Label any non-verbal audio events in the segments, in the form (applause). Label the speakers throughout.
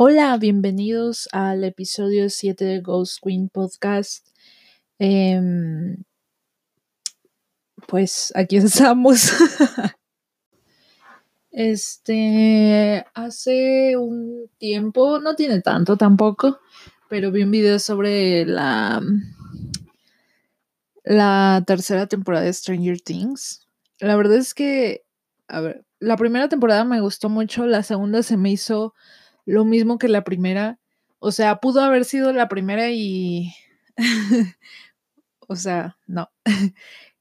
Speaker 1: Hola, bienvenidos al episodio 7 de Ghost Queen Podcast. Em, pues aquí (laughs) estamos. este, hace un tiempo, no tiene tanto tampoco, pero vi un video sobre la, la tercera temporada de Stranger Things. La verdad es que, a ver, la primera temporada me gustó mucho, la segunda se me hizo lo mismo que la primera. O sea, pudo haber sido la primera y... (laughs) o sea, no. (laughs)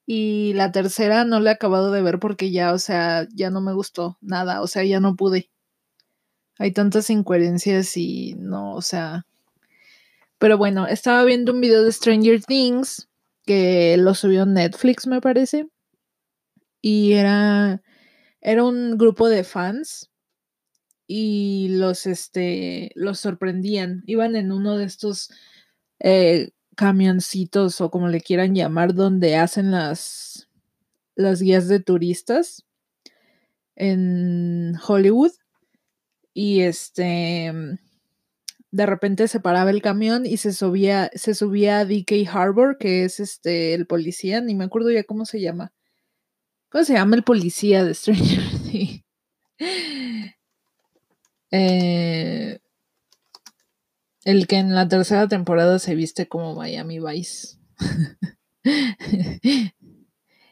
Speaker 1: y la tercera no la he acabado de ver porque ya, o sea, ya no me gustó nada, o sea, ya no pude. Hay tantas incoherencias y no, o sea... Pero bueno, estaba viendo un video de Stranger Things que lo subió Netflix, me parece. Y era, era un grupo de fans y los, este, los sorprendían. Iban en uno de estos eh, camioncitos o como le quieran llamar, donde hacen las, las guías de turistas en Hollywood. Y este, de repente se paraba el camión y se subía, se subía a DK Harbor, que es este, el policía, ni me acuerdo ya cómo se llama. ¿Cómo se llama el policía de Stranger (laughs) Things? Eh, el que en la tercera temporada se viste como Miami Vice. (laughs)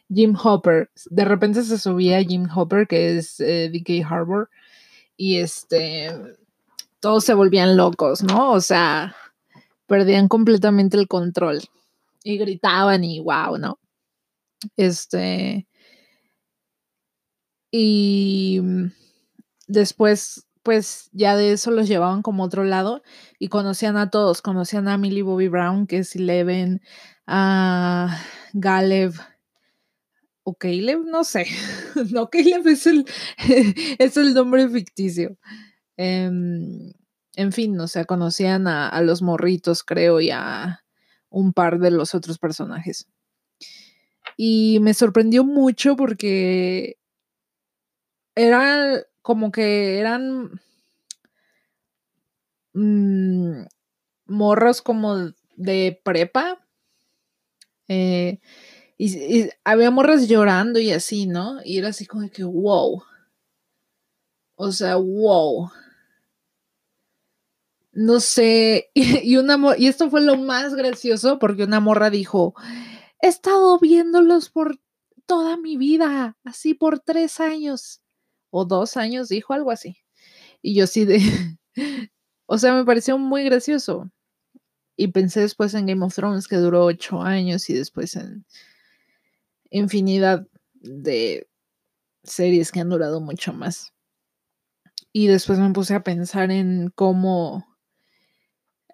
Speaker 1: Jim Hopper. De repente se subía Jim Hopper, que es eh, DK Harbor, y este. Todos se volvían locos, ¿no? O sea, perdían completamente el control. Y gritaban y wow, ¿no? Este. Y después pues ya de eso los llevaban como otro lado y conocían a todos, conocían a Millie Bobby Brown, que es Eleven, a Galev o Caleb, no sé, (laughs) no, Caleb es el, (laughs) es el nombre ficticio. Em, en fin, o sea, conocían a, a los morritos, creo, y a un par de los otros personajes. Y me sorprendió mucho porque era como que eran mmm, morros como de prepa. Eh, y, había morras llorando y así, ¿no? Y era así como que, wow. O sea, wow. No sé. (laughs) Y, una y esto fue lo más gracioso porque una morra dijo: He estado viéndolos por toda mi vida, así por tres años o dos años, dijo algo así. Y yo sí de, (laughs) o sea, me pareció muy gracioso. Y pensé después en Game of Thrones, que duró ocho años, y después en infinidad de series que han durado mucho más. Y después me puse a pensar en cómo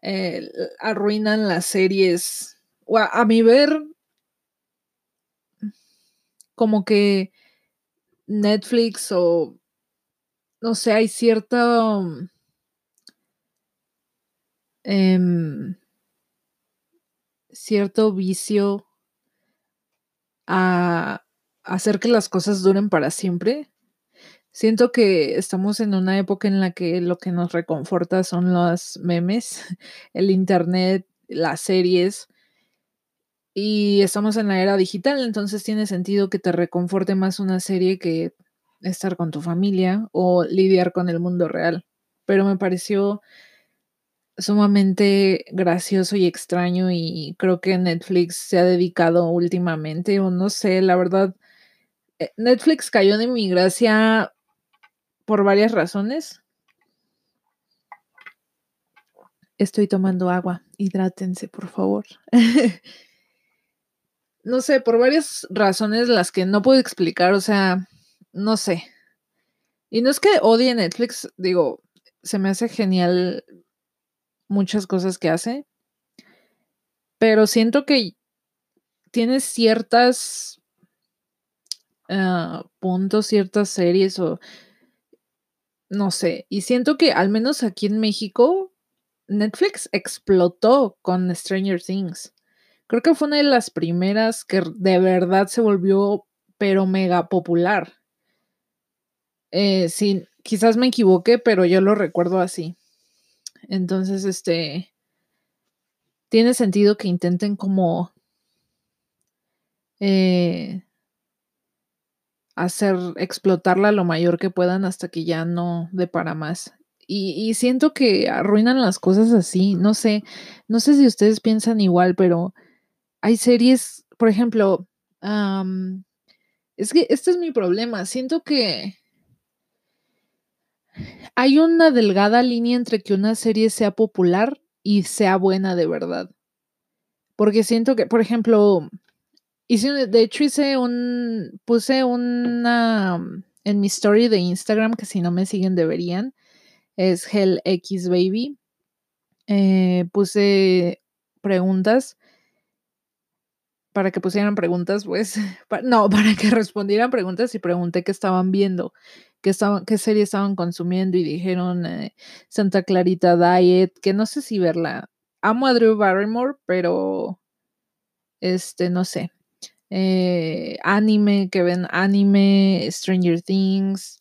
Speaker 1: eh, arruinan las series. O a mi ver, como que Netflix o no sé, hay cierto em, cierto vicio a hacer que las cosas duren para siempre. Siento que estamos en una época en la que lo que nos reconforta son los memes, (laughs) el internet, las series, y estamos en la era digital, entonces tiene sentido que te reconforte más una serie que estar con tu familia o lidiar con el mundo real. Pero me pareció sumamente gracioso y extraño y creo que Netflix se ha dedicado últimamente, o no sé, la verdad, eh, Netflix cayó de mi gracia por varias razones. Estoy tomando agua, hidrátense, por favor. (laughs) no sé, por varias razones las que no puedo explicar, o sea, no sé. Y no es que odie Netflix, digo, se me hace genial muchas cosas que hace, pero siento que tiene ciertas ah, puntos, ciertas series o no sé, y siento que al menos aquí en México Netflix explotó con Stranger Things. Creo que fue una de las primeras que de verdad se volvió pero mega popular. Eh, sí, quizás me equivoqué, pero yo lo recuerdo así. Entonces, este, tiene sentido que intenten como eh, hacer explotarla lo mayor que puedan hasta que ya no dé para más. Y, siento que arruinan las cosas así. No sé, no sé si ustedes piensan igual, pero hay series, por ejemplo, es que este es mi problema. Siento que hay una delgada línea entre que una serie sea popular y sea buena de verdad. Porque siento que, por ejemplo, hice, de hecho hice un, puse una en mi story de Instagram, que si no me siguen deberían, es Hell X Baby. Eh, puse preguntas para que pusieran preguntas, pues, (laughs) no, para que (laughs) respondieran preguntas y pregunté qué estaban viendo, qué, estaban, qué serie estaban consumiendo y dijeron eh, Santa Clarita Diet, que no sé si verla. Amo a Drew Barrymore, pero, este, no sé. Eh, anime, que ven anime, Stranger Things,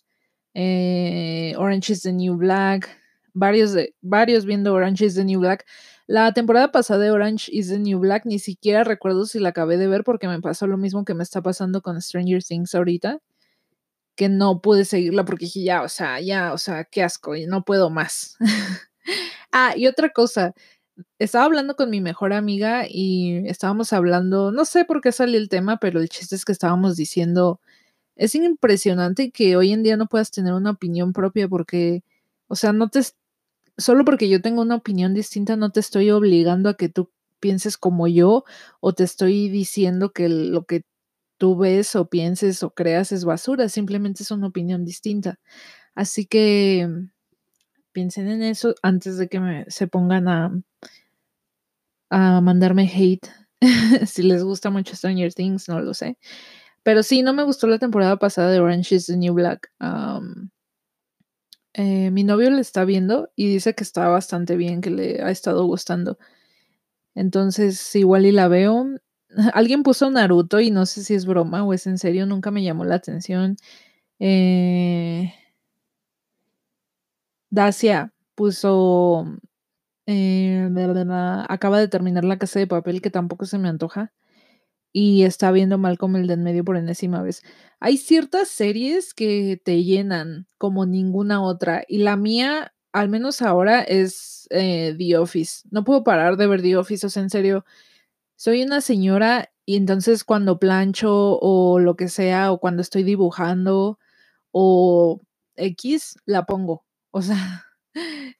Speaker 1: eh, Orange is the New Black, varios, de, varios viendo Orange is the New Black. La temporada pasada de Orange is the New Black ni siquiera recuerdo si la acabé de ver porque me pasó lo mismo que me está pasando con Stranger Things ahorita, que no pude seguirla porque dije, ya, o sea, ya, o sea, qué asco, y no puedo más. (laughs) ah, y otra cosa, estaba hablando con mi mejor amiga y estábamos hablando, no sé por qué salió el tema, pero el chiste es que estábamos diciendo, es impresionante que hoy en día no puedas tener una opinión propia porque, o sea, no te solo porque yo tengo una opinión distinta, no te estoy obligando a que tú pienses como yo o te estoy diciendo que lo que tú ves o pienses o creas es basura, simplemente es una opinión distinta. Así que piensen en eso antes de que me, se pongan a, a mandarme hate. (laughs) si les gusta mucho Stranger Things, no lo sé. Pero sí, no me gustó la temporada pasada de Orange is the New Black. Eh, mi novio le está viendo y dice que está bastante bien, que le ha estado gustando. Entonces, igual y la veo. (laughs) Alguien puso Naruto y no sé si es broma o es en serio, nunca me llamó la atención. Eh, Dacia puso. Eh, acaba de terminar la casa de papel que tampoco se me antoja y está viendo Malcolm el de en medio por enésima vez. Hay ciertas series que te llenan como ninguna otra y la mía, al menos ahora, es eh, The Office. No puedo parar de ver The Office, o sea, en serio, soy una señora y entonces cuando plancho o lo que sea, o cuando estoy dibujando o X, la pongo. O sea, (laughs)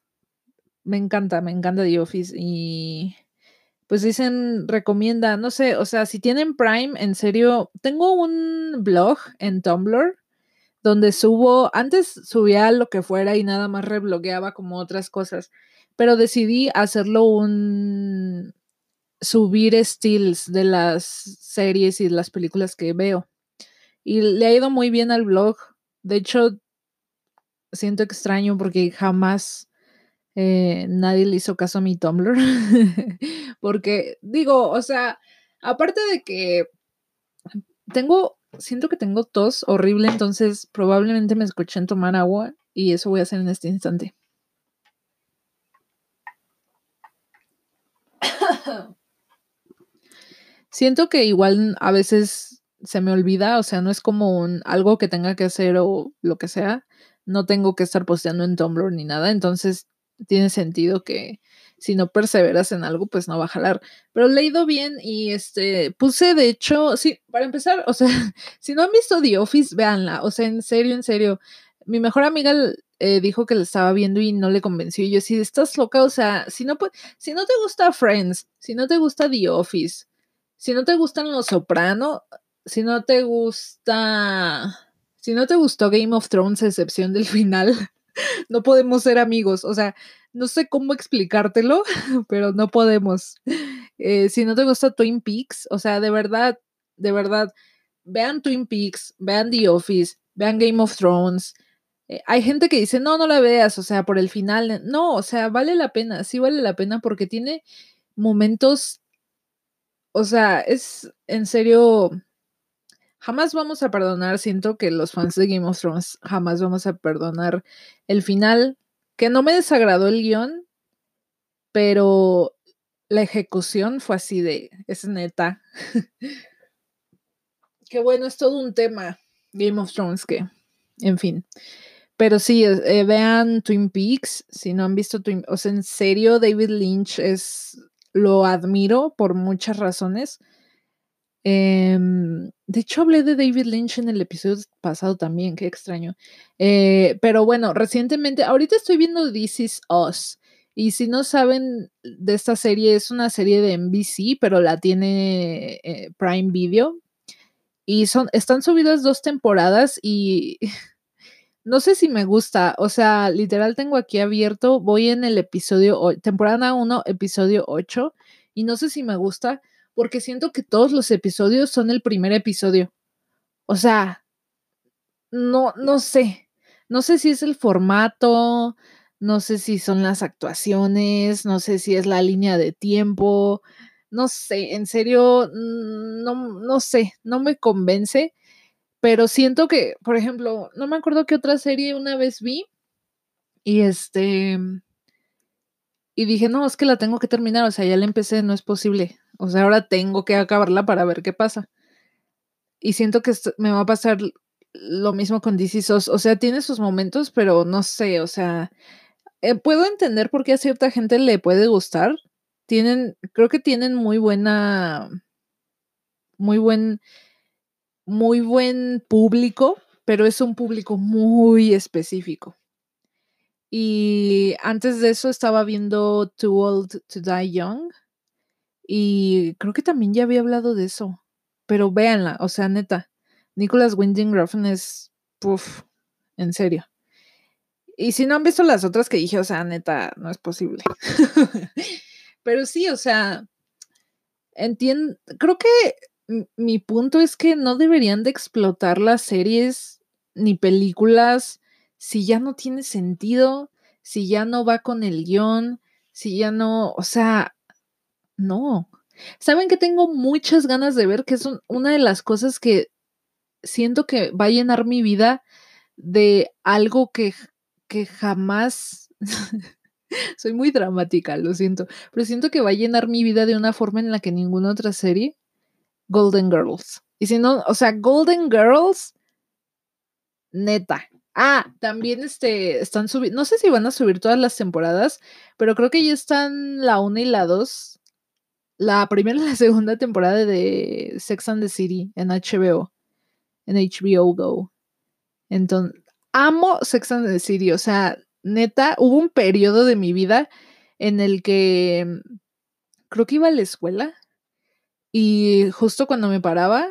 Speaker 1: me encanta, me encanta The Office y pues dicen, recomienda, no sé, o sea, si tienen Prime, en serio, tengo un blog en Tumblr donde subo, antes subía lo que fuera y nada más reblogueaba como otras cosas, pero decidí hacerlo un subir estilos de las series y de las películas que veo. Y le ha ido muy bien al blog. De hecho, siento extraño porque jamás eh, nadie le hizo caso a mi Tumblr. (laughs) Porque digo, o sea, aparte de que tengo, siento que tengo tos horrible, entonces probablemente me escuchen tomar agua y eso voy a hacer en este instante. siento que igual a veces se me olvida, o sea, no es como algo que tenga que hacer o lo que sea. No tengo que estar posteando en Tumblr ni nada, entonces tiene sentido que si no perseveras en algo, pues no va a jalar. Pero leído bien y este, puse de hecho, sí, para empezar, o sea, (laughs) si no han visto The Office, véanla, o sea, en serio, en serio. Mi mejor amiga eh, dijo que la estaba viendo y no le convenció. Y yo, si estás loca, o sea, si no, si no te gusta Friends, si no te gusta The Office, si no te gustan Los Soprano, si no te gusta, si no te gustó Game of Thrones, excepción del final, (laughs) (laughs) no podemos ser amigos. O sea, no sé cómo explicártelo, (laughs) pero no podemos. Eh, si no te gusta Twin Peaks, o sea, de verdad, de verdad, vean Twin Peaks, vean The Office, vean Game of Thrones. Eh, hay gente que dice, no, no la veas, o sea, por el final. No, o sea, vale la pena, sí vale la pena porque tiene momentos, o sea, es en serio jamás vamos a perdonar, siento que los fans de Game of Thrones jamás vamos a perdonar el final, que no me desagradó el guion, pero la ejecución fue así de, es neta. (laughs) Qué bueno, es todo un tema, Game of Thrones, que, en fin. Pero sí, eh, vean Twin Peaks, si no han visto Twin o sea, en serio, David Lynch es, lo admiro por muchas razones. Em, de hecho, hablé de David Lynch en el episodio pasado también, qué extraño. Eh, pero bueno, recientemente, ahorita estoy viendo This Is Us. Y si no saben de esta serie, es una serie de NBC, pero la tiene eh, Prime Video. Y son, están subidas dos temporadas y (laughs) no sé si me gusta. O sea, literal tengo aquí abierto, voy en el episodio, temporada 1, episodio 8, y no sé si me gusta porque siento que todos los episodios son el primer episodio. O sea, no, no sé. No sé si es el formato, no sé si son las actuaciones, no sé si es la línea de tiempo, no sé, en serio, mm, no, no sé, no me convence, pero siento que, por ejemplo, no me acuerdo qué otra serie una vez vi y este, y dije, no, es que la tengo que terminar, o sea, ya la empecé, no es posible, o sea, ahora tengo que acabarla para ver qué pasa. Y siento que me va a pasar lo mismo con DC SOS. O sea, tiene sus momentos, pero no sé, o sea, eh, puedo entender por qué a cierta gente le puede gustar. Tienen, creo que tienen muy buena, muy buen, muy buen público, pero es un público muy específico. Y antes de eso estaba viendo Too Old to Die Young. Y creo que también ya había hablado de eso. Pero véanla, o sea, neta. Nicholas Winding Refn es. Puff, en serio. Y si no han visto las otras que dije, o sea, neta, no es posible. (laughs) Pero sí, o sea, entiendo, creo que mi punto es que no deberían de explotar las series ni películas si ya no tiene sentido, si ya no va con el guion, si ya no, o sea, no. ¿Saben que tengo muchas ganas de ver? Que es una de las cosas que siento que va a llenar mi vida de algo que que jamás... (laughs) Soy muy dramática, lo siento, pero siento que va a llenar mi vida de una forma en la que ninguna otra serie. Golden Girls. Y si no, o sea, Golden Girls, neta. Ah, también este, están subiendo, no sé si van a subir todas las temporadas, pero creo que ya están la 1 y la 2. La primera y la segunda temporada de Sex and the City en HBO, en HBO Go. Entonces, amo Sex and the City, o sea, neta, hubo un periodo de mi vida en el que mm, creo que iba a la escuela y justo cuando me paraba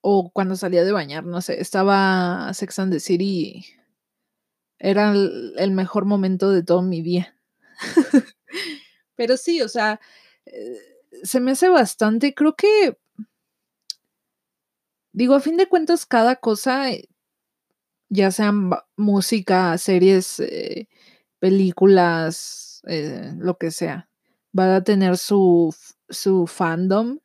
Speaker 1: o cuando salía de bañar, no sé, estaba Sex and the City era el, mejor momento de todo mi día. (laughs) Pero sí, o sea, se me hace bastante, creo que, digo, a fin de cuentas, cada cosa eh, ya sean música, series, eh, películas, eh, lo que sea, va a tener su, su fandom.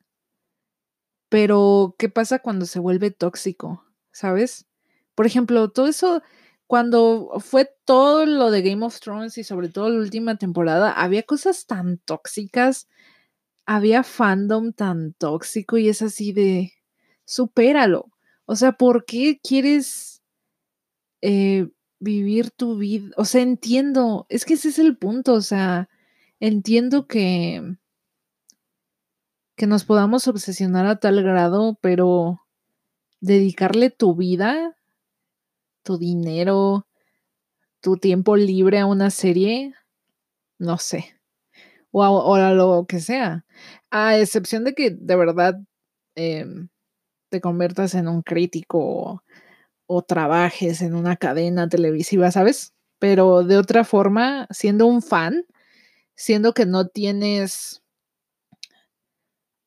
Speaker 1: Pero, ¿qué pasa cuando se vuelve tóxico? ¿Sabes? Por ejemplo, todo eso, cuando fue todo lo de Game of Thrones y sobre todo la última temporada, había cosas tan tóxicas, había fandom tan tóxico y es así de, supéralo. O sea, ¿por qué quieres eh, vivir tu vida. O sea, entiendo, es que ese es el punto, o sea, entiendo que, que nos podamos obsesionar a tal grado, pero dedicarle tu vida, tu dinero, tu tiempo libre a una serie, no sé. O a, lo que sea. A excepción de que de verdad em, te conviertas en un crítico o trabajes en una cadena televisiva, ¿sabes? Pero de otra forma, siendo un fan, siendo que no tienes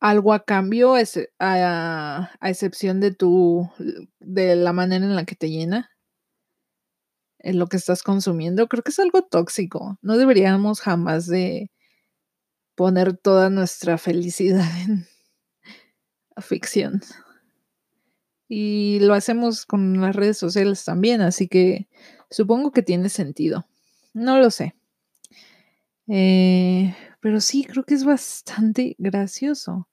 Speaker 1: algo a cambio, a, excepción de tu, de la manera en la que te llena, en lo que estás consumiendo, creo que es algo tóxico. No deberíamos jamás de poner toda nuestra felicidad (laughs) en ficción y lo hacemos con las redes sociales también, así que supongo que tiene sentido. No lo sé. Eh, pero sí, creo que es bastante gracioso.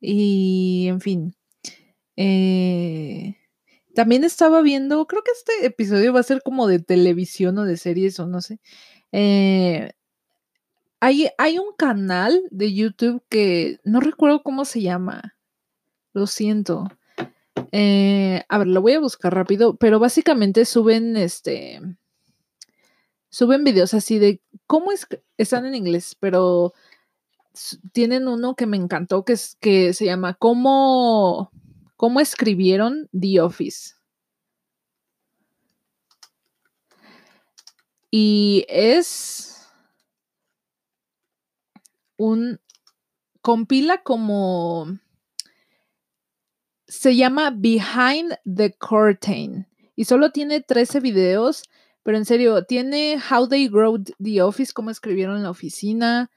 Speaker 1: Y, en fin. Eh, también estaba viendo, creo que este episodio va a ser como de televisión o de series o no sé. Eh, hay, hay un canal de YouTube que no recuerdo cómo se llama. Lo siento. Eh, a ver, lo voy a buscar rápido, pero básicamente suben este. Suben videos así de cómo es. Están en inglés, pero tienen uno que me encantó que, es, que se llama ¿Cómo, ¿Cómo escribieron The Office? Y es un compila como se llama Behind the Curtain y solo tiene 13 videos, pero en serio, tiene How They Wrote the Office, cómo escribieron la oficina.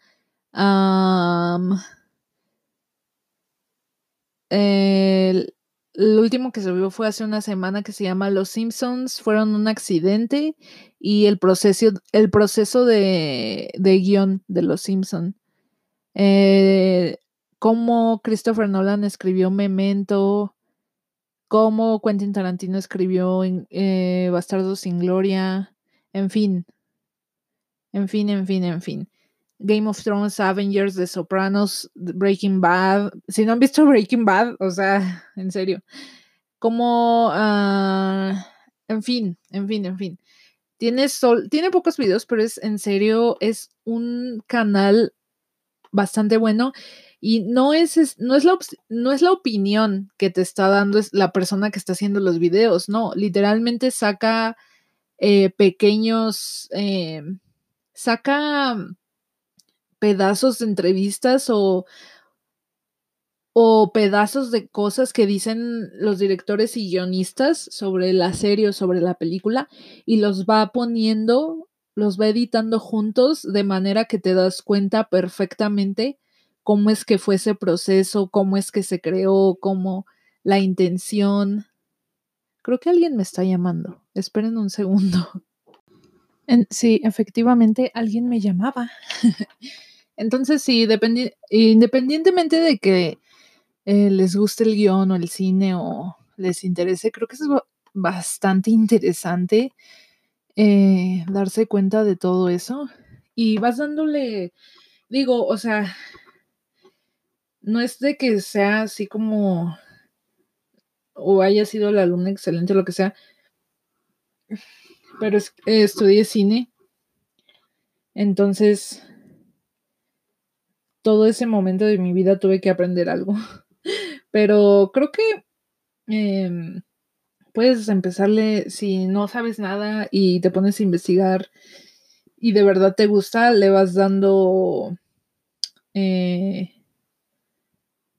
Speaker 1: El, último que se vio fue hace una semana que se llama Los Simpsons fueron un accidente y el proceso, el proceso de, de guion de Los Simpsons. Eh, cómo Christopher Nolan escribió Memento, cómo Quentin Tarantino escribió eh, Bastardos sin Gloria, en fin, en fin, en fin, en fin. Game of Thrones, Avengers, The Sopranos, Breaking Bad. Si no han visto Breaking Bad, o sea, (laughs) en serio. Como, ah, en fin, en fin, en fin. Tiene, sol, tiene pocos videos, pero es en serio, es un canal bastante bueno y no es, no es, la, no es la opinión que te está dando es la persona que está haciendo los videos, no, literalmente saca eh, pequeños, eh, saca pedazos de entrevistas o, o pedazos de cosas que dicen los directores y guionistas sobre la serie o sobre la película y los va poniendo, los va editando juntos de manera que te das cuenta perfectamente cómo es que fue ese proceso, cómo es que se creó, cómo la intención. Creo que alguien me está llamando. Esperen un segundo. sí, efectivamente, alguien me llamaba. (laughs) Entonces, sí, independientemente de que eh, les guste el guion o el cine o les interese, creo que es bastante interesante eh, darse cuenta de todo eso. Y vas dándole, digo, o sea, no es de que sea así como o haya sido la alumna excelente o lo que sea, pero es, estudié cine. Entonces, todo ese momento de mi vida tuve que aprender algo. (laughs) Pero creo que em, puedes empezarle, si no sabes nada y te pones a investigar y de verdad te gusta, le vas dando eh,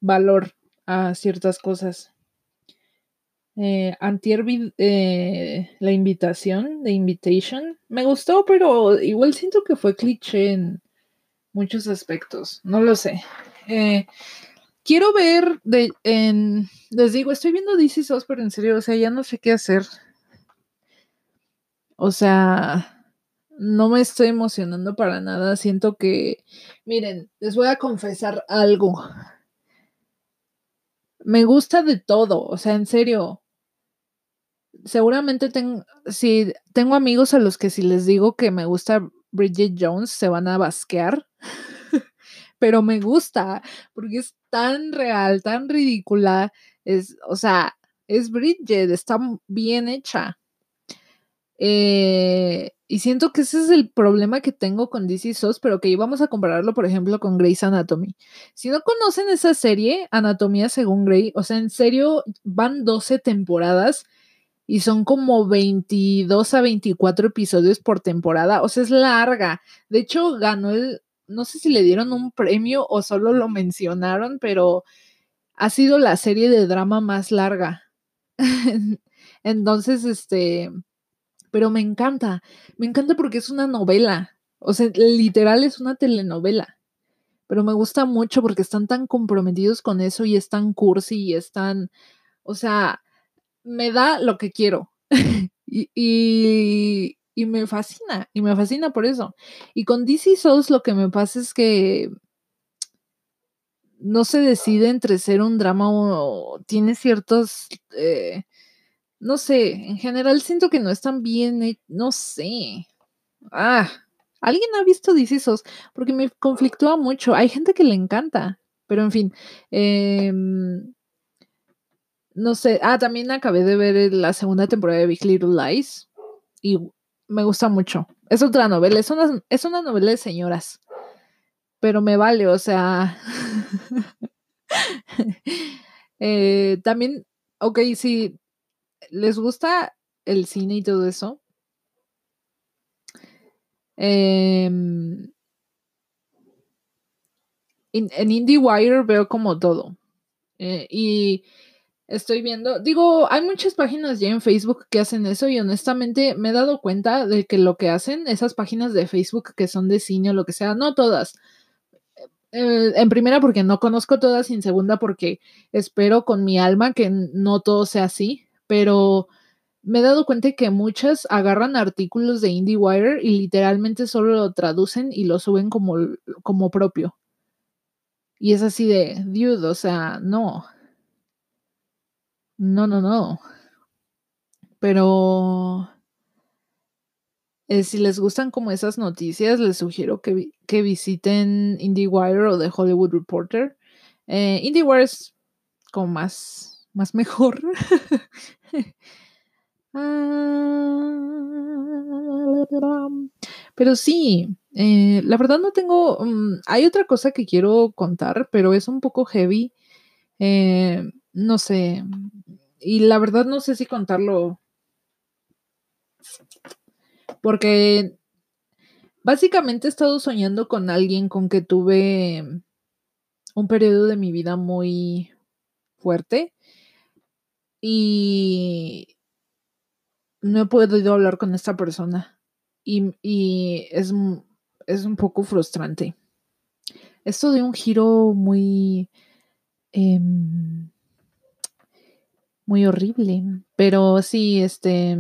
Speaker 1: valor a ciertas cosas. Eh, antier eh, la invitación, de invitation, me gustó, pero igual siento que fue cliché en muchos aspectos, no lo sé. Eh, quiero ver, de, en, les digo, estoy viendo DC SOS, pero en serio, o sea, ya no sé qué hacer. O sea, no me estoy emocionando para nada, siento que, miren, les voy a confesar algo me gusta de todo, o sea, en serio. Seguramente tengo, si tengo amigos a los que si les digo que me gusta Bridget Jones, se van a basquear. (laughs) Pero me gusta, porque es tan real, tan ridícula. Es, o sea, es Bridget, está bien hecha. Eh, y siento que ese es el problema que tengo con DC SOS, pero que íbamos a compararlo, por ejemplo, con Grey's Anatomy. Si no conocen esa serie, Anatomía según Grey, o sea, en serio, van 12 temporadas y son como 22 a 24 episodios por temporada, o sea, es larga. De hecho, ganó el, no sé si le dieron un premio o solo lo mencionaron, pero ha sido la serie de drama más larga. (laughs) Entonces, este pero me encanta, me encanta porque es una novela, o sea, literal es una telenovela, pero me gusta mucho porque están tan comprometidos con eso y están cursi y están, o sea, me da lo que quiero. (laughs) y, y, y me fascina, y me fascina por eso. Y con DC Souls lo que me pasa es que no se decide entre ser un drama o tiene ciertos, eh, no sé, en general siento que no están bien, no sé. Ah, ¿alguien ha visto DC Souls? Porque me conflictúa mucho. Hay gente que le encanta, pero en fin. Em, no sé. Ah, también acabé de ver la segunda temporada de Big Little Lies y me gusta mucho. Es otra novela, es una, es una novela de señoras, pero me vale, o sea. (laughs) Eh, también, ok, si les gusta el cine y todo eso, em, en IndieWire veo como todo. Eh, y estoy viendo, digo, hay muchas páginas ya en Facebook que hacen eso y honestamente me he dado cuenta de que lo que hacen esas páginas de Facebook que son de cine o lo que sea, no todas. Eh, en primera porque no conozco todas y en segunda porque espero con mi alma que no todo sea así, pero me he dado cuenta que muchas agarran artículos de IndieWire y literalmente solo lo traducen y lo suben como, como propio. Y es así de, dude, o sea, no. No, no, no. Pero eh, si les gustan como esas noticias, les sugiero que, que visiten IndieWire o The Hollywood Reporter. Eh, IndieWire es como más, más mejor. (laughs) Ah, pero sí, eh, la verdad no tengo, mm, hay otra cosa que quiero contar, pero es un poco heavy. Eh, no sé, y la verdad no sé si contarlo. Porque básicamente he estado soñando con alguien con que tuve un periodo de mi vida muy fuerte y no he podido hablar con esta persona y, y es, es un poco frustrante. Esto de un giro muy... Em, muy horrible. Pero sí, este.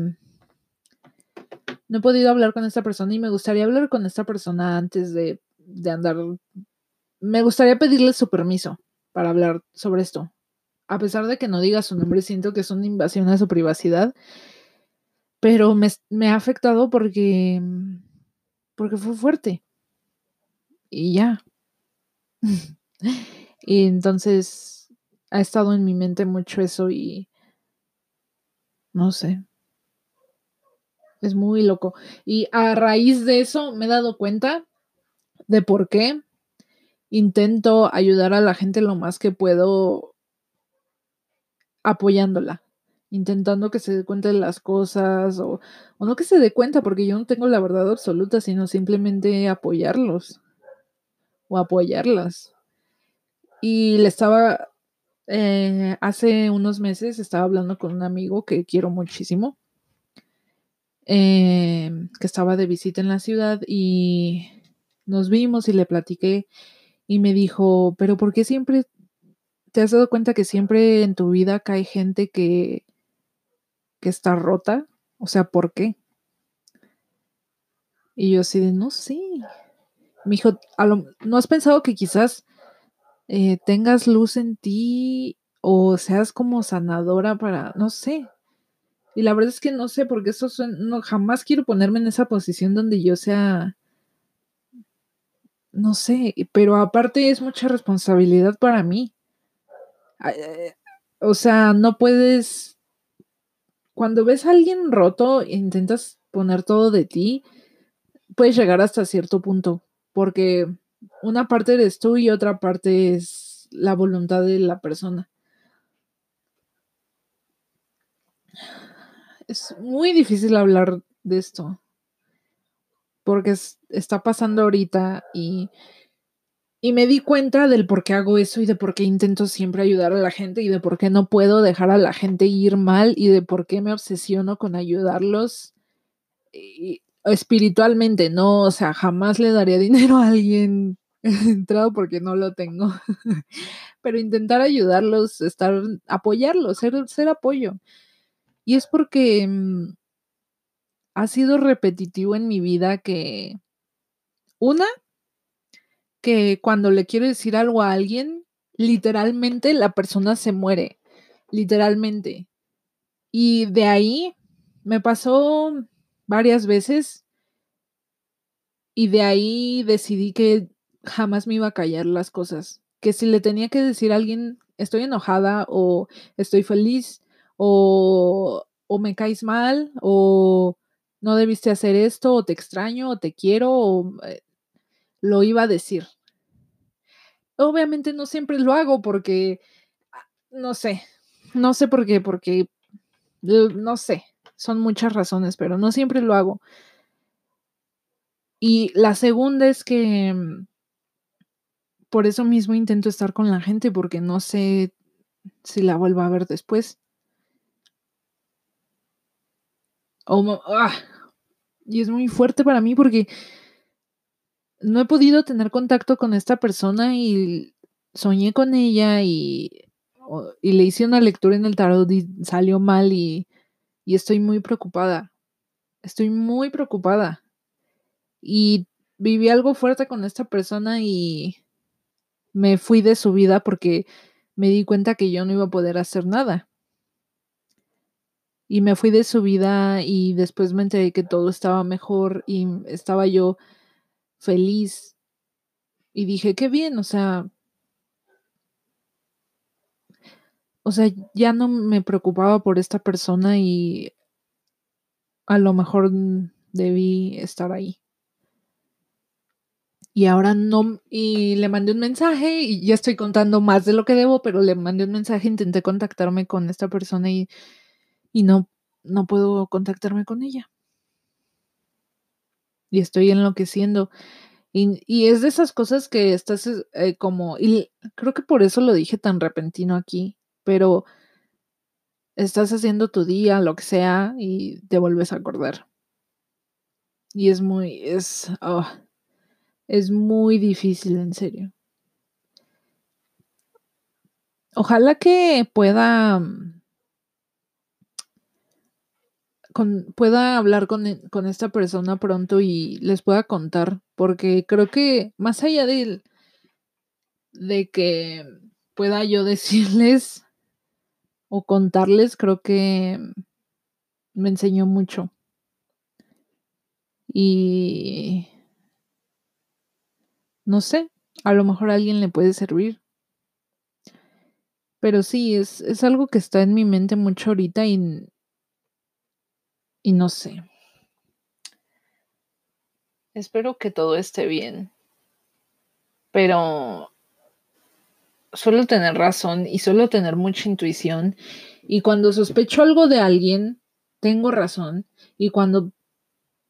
Speaker 1: No he podido hablar con esta persona y me gustaría hablar con esta persona antes de, de andar. Me gustaría pedirle su permiso para hablar sobre esto. A pesar de que no diga su nombre, siento que es una invasión a su privacidad. Pero me, me ha afectado porque. porque fue fuerte y ya. (laughs) y entonces ha estado en mi mente mucho eso y no sé. Es muy loco. Y a raíz de eso me he dado cuenta de por qué intento ayudar a la gente lo más que puedo apoyándola, intentando que se dé cuenta de las cosas o, o no que se dé cuenta porque yo no tengo la verdad absoluta, sino simplemente apoyarlos o apoyarlas. Y le estaba, eh, hace unos meses estaba hablando con un amigo que quiero muchísimo, eh, que estaba de visita en la ciudad y nos vimos y le platiqué y me dijo, pero ¿por qué siempre te has dado cuenta que siempre en tu vida cae gente que, que está rota? O sea, ¿por qué? Y yo así de, no sé, me dijo, ¿no has pensado que quizás eh, tengas luz en ti o seas como sanadora para, no sé? Y la verdad es que no sé, porque eso no, jamás quiero ponerme en esa posición donde yo sea, no sé, pero aparte es mucha responsabilidad para mí. Eh, o sea, no puedes, cuando ves a alguien roto, intentas poner todo de ti, puedes llegar hasta cierto punto porque una parte eres tú y otra parte es la voluntad de la persona. Es muy difícil hablar de esto, porque está pasando ahorita y, y me di cuenta del por qué hago eso y de por qué intento siempre ayudar a la gente y de por qué no puedo dejar a la gente ir mal y de por qué me obsesiono con ayudarlos. Y, espiritualmente, no, o sea, jamás le daría dinero a alguien (laughs) entrado porque no lo tengo. Pero intentar ayudarlos, estar, apoyarlos, ser, ser apoyo. Y es porque mm, ha sido repetitivo en mi vida que una, que cuando le quiero decir algo a alguien, literalmente la persona se muere, literalmente. Y de ahí me pasó varias veces y de ahí decidí que jamás me iba a callar las cosas, que si le tenía que decir a alguien estoy enojada o estoy feliz o, o me caes mal o no debiste hacer esto o te extraño o te quiero o eh, lo iba a decir. Obviamente no siempre lo hago porque, ah, no sé, no sé por qué, porque, no sé, son muchas razones, pero no siempre lo hago. Y la segunda es que mm, por eso mismo intento estar con la gente, porque no sé si la vuelvo a ver después. Ah, y es muy fuerte para mí porque no he podido tener contacto con esta persona y soñé con ella y, y le hice una lectura en el tarot y salió mal y, y estoy muy preocupada. Estoy muy preocupada. Y viví algo fuerte con esta persona y me fui de su vida porque me di cuenta que yo no iba a poder hacer nada. Y me fui de su vida y después me enteré que todo estaba mejor y estaba yo feliz. Y dije, qué bien, o sea, o sea, ya no me preocupaba por esta persona y a lo mejor debí estar ahí. Y ahora no, y le mandé un mensaje y ya estoy contando más de lo que debo, pero le mandé un mensaje, intenté contactarme con esta persona y, y no, no puedo contactarme con ella. Y estoy enloqueciendo. Y, y es de esas cosas que estás eh, como, y creo que por eso lo dije tan repentino aquí, pero estás haciendo tu día, lo que sea, y te vuelves a acordar. Y es muy, es, oh, es muy difícil, en serio. Ojalá que pueda pueda hablar con, e, con, esta persona pronto y les pueda contar, porque creo que más allá de, de que pueda yo (laughs) decirles o contarles, creo que me enseñó mucho. Y no sé, a lo mejor alguien le puede servir. Pero sí, es, es algo que está en mi mente mucho ahorita y, y no sé. Espero que todo esté bien. Pero suelo tener razón y suelo tener mucha intuición. Y cuando sospecho algo de alguien, tengo razón. Y cuando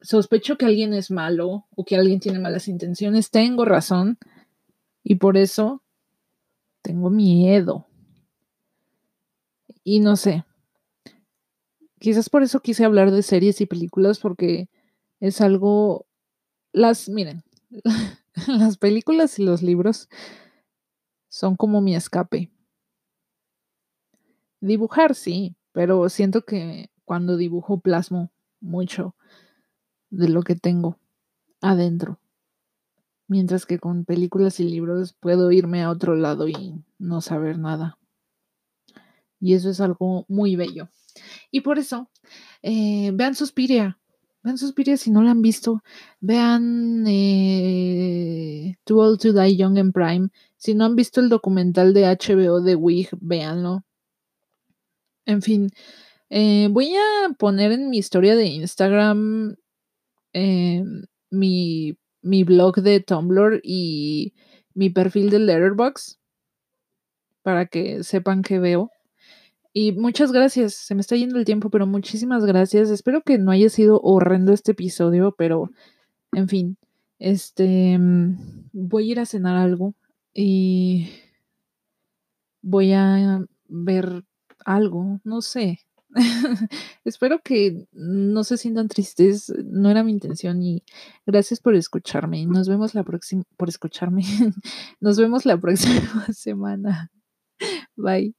Speaker 1: sospecho que alguien es malo o que alguien tiene malas intenciones, tengo razón. Y por eso tengo miedo. Y no sé, Quizás por eso quise hablar de series y películas porque es algo, las, miren, (laughs) las películas y los libros son como mi escape. Dibujar, sí, pero siento que cuando dibujo plasmo mucho de lo que tengo adentro. Mientras que con películas y libros puedo irme a otro lado y no saber nada. Y eso es algo muy bello. Y por eso, eh, vean Suspiria. Vean Suspiria si no la han visto. Vean eh, Too Old to Die Young and Prime. Si no han visto el documental de HBO de Wig, véanlo. En fin, eh, voy a poner en mi historia de Instagram mi, mi blog de Tumblr y mi perfil de Letterboxd para que sepan que veo. Y muchas gracias, se me está yendo el tiempo, pero muchísimas gracias. Espero que no haya sido horrendo este episodio, pero en fin, este mm, voy a ir a cenar algo y voy a ver algo, no sé. (laughs) Espero que no se sientan tristes, no era mi intención y gracias por escucharme. Nos vemos la próxima por escucharme. (laughs) Nos vemos la próxima (laughs) semana. Bye.